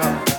God.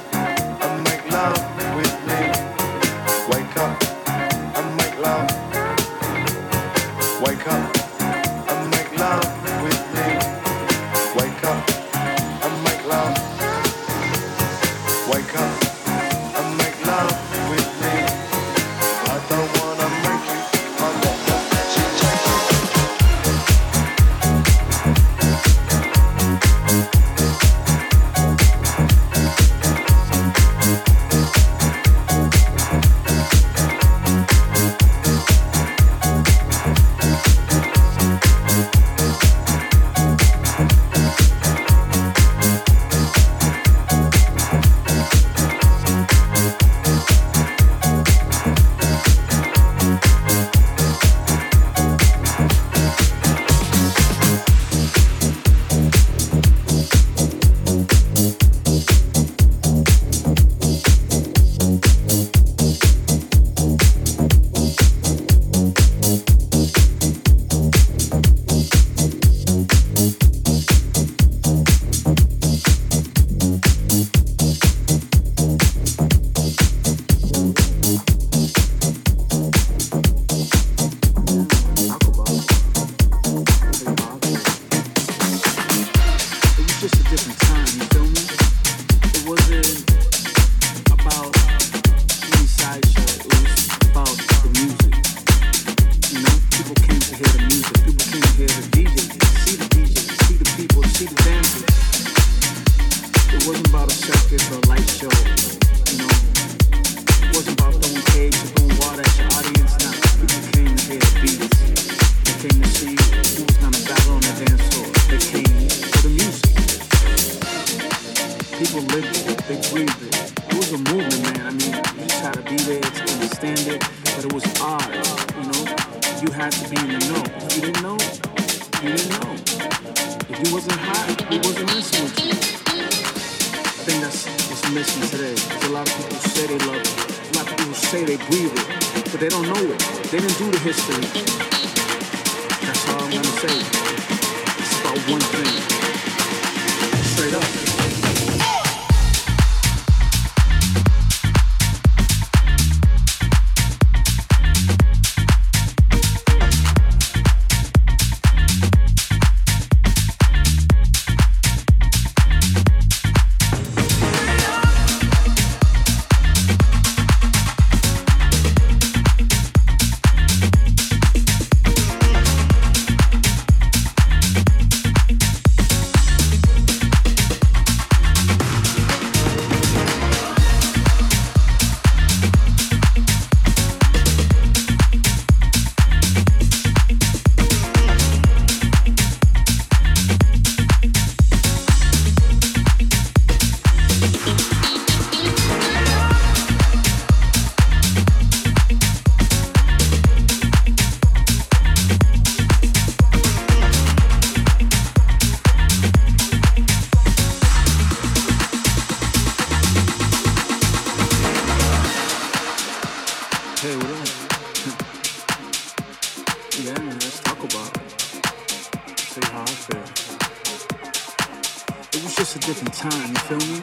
It was just a different time, you feel me?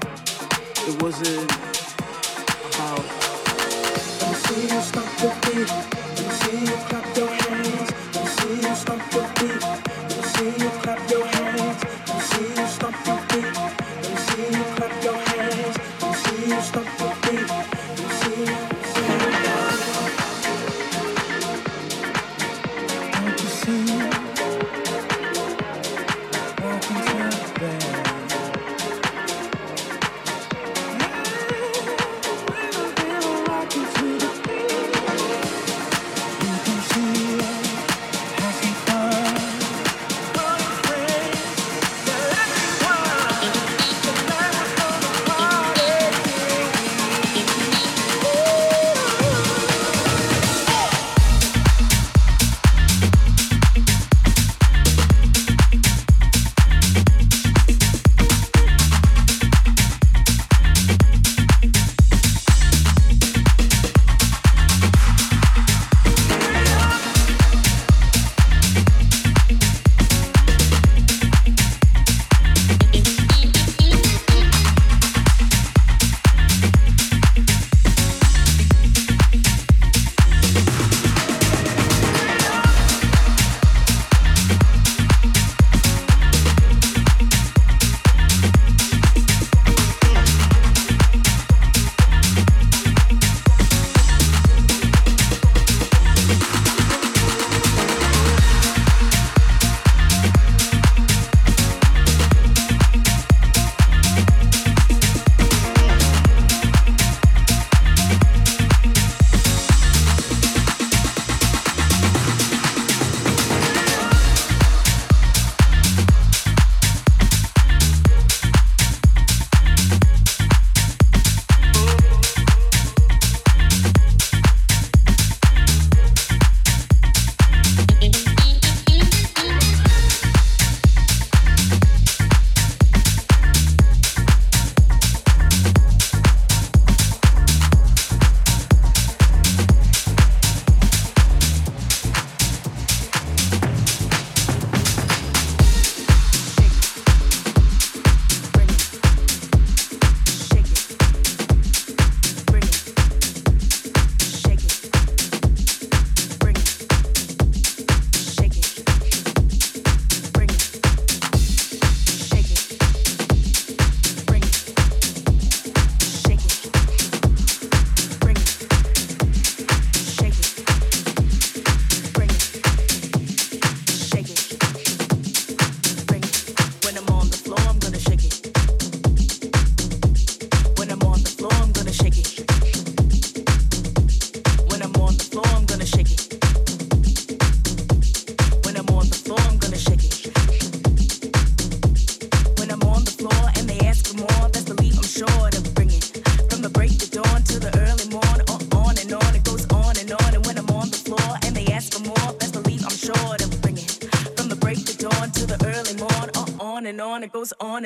It wasn't about. Let me see you your feet. Let me see you clap your hands. Let me see you your feet. Let me see you clap your hands.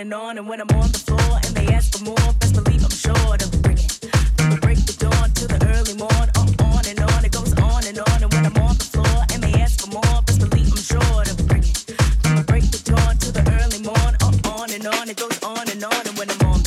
and on. And when I'm on the floor and they ask for more, best believe I'm sure to bring it. From the break the dawn to the early morn, oh, on and on, it goes on and on. And when I'm on the floor and they ask for more, best believe I'm sure to bring it. From the break the dawn to the early morn, oh, on and on, it goes on and on. And when I'm on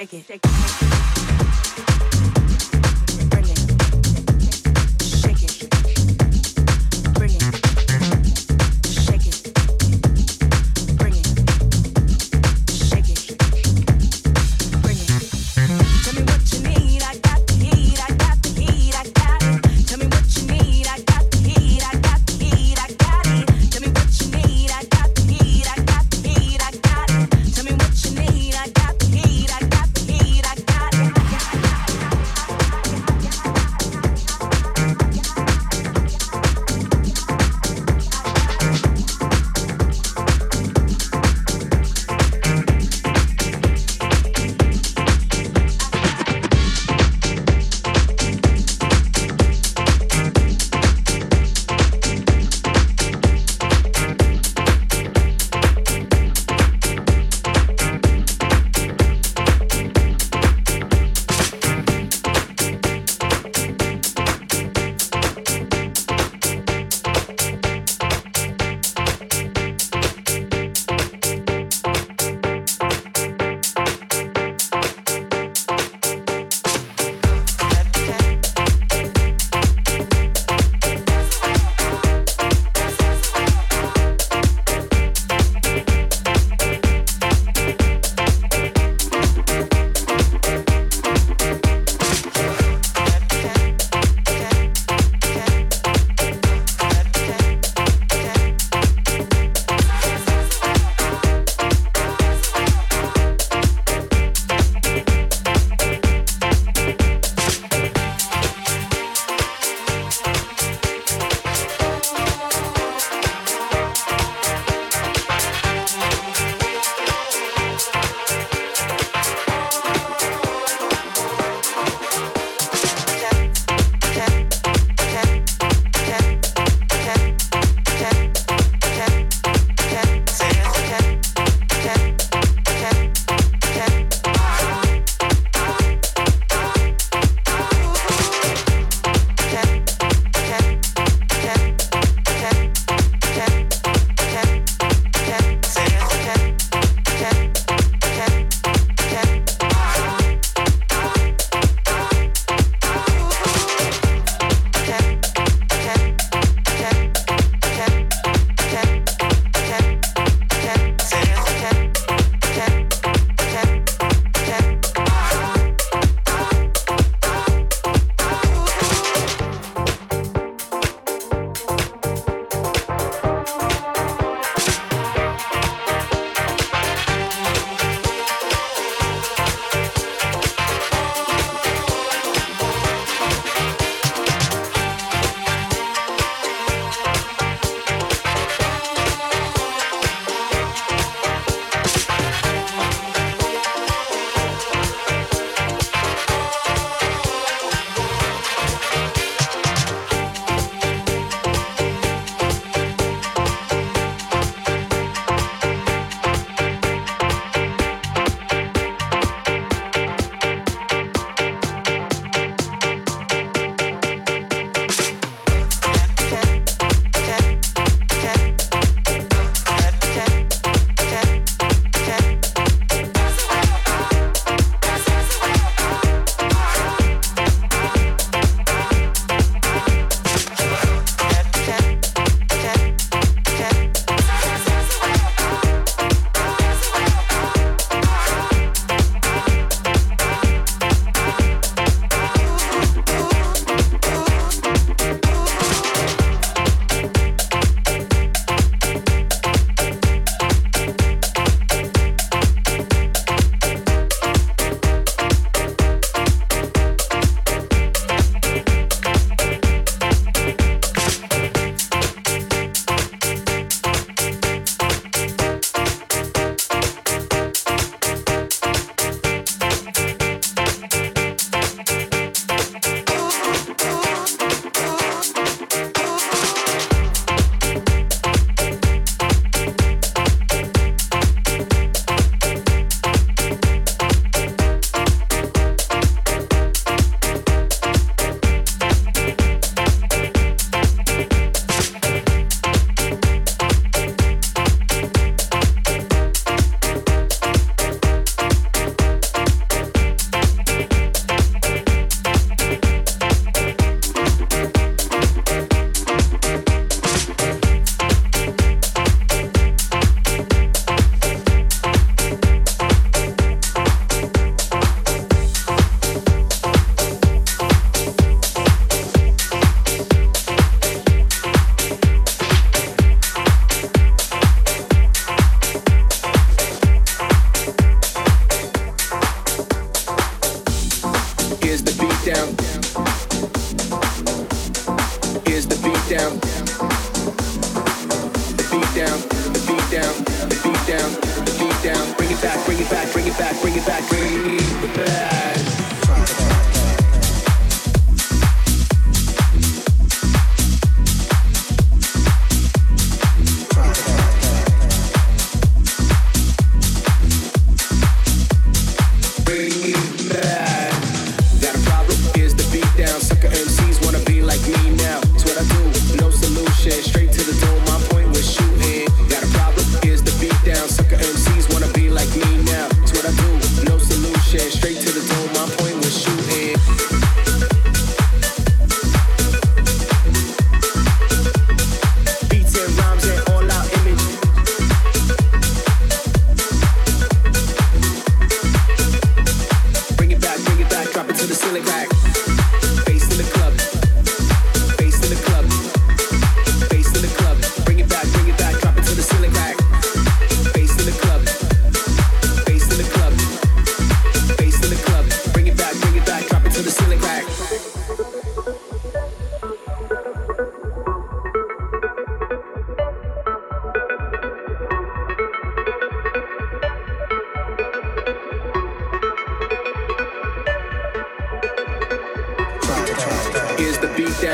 shake it. Shake it.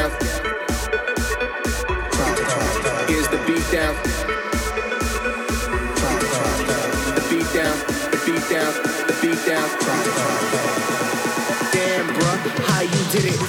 Down. Here's the beat down. The beat down, the beat down, the beat down. Damn, bruh, how you did it?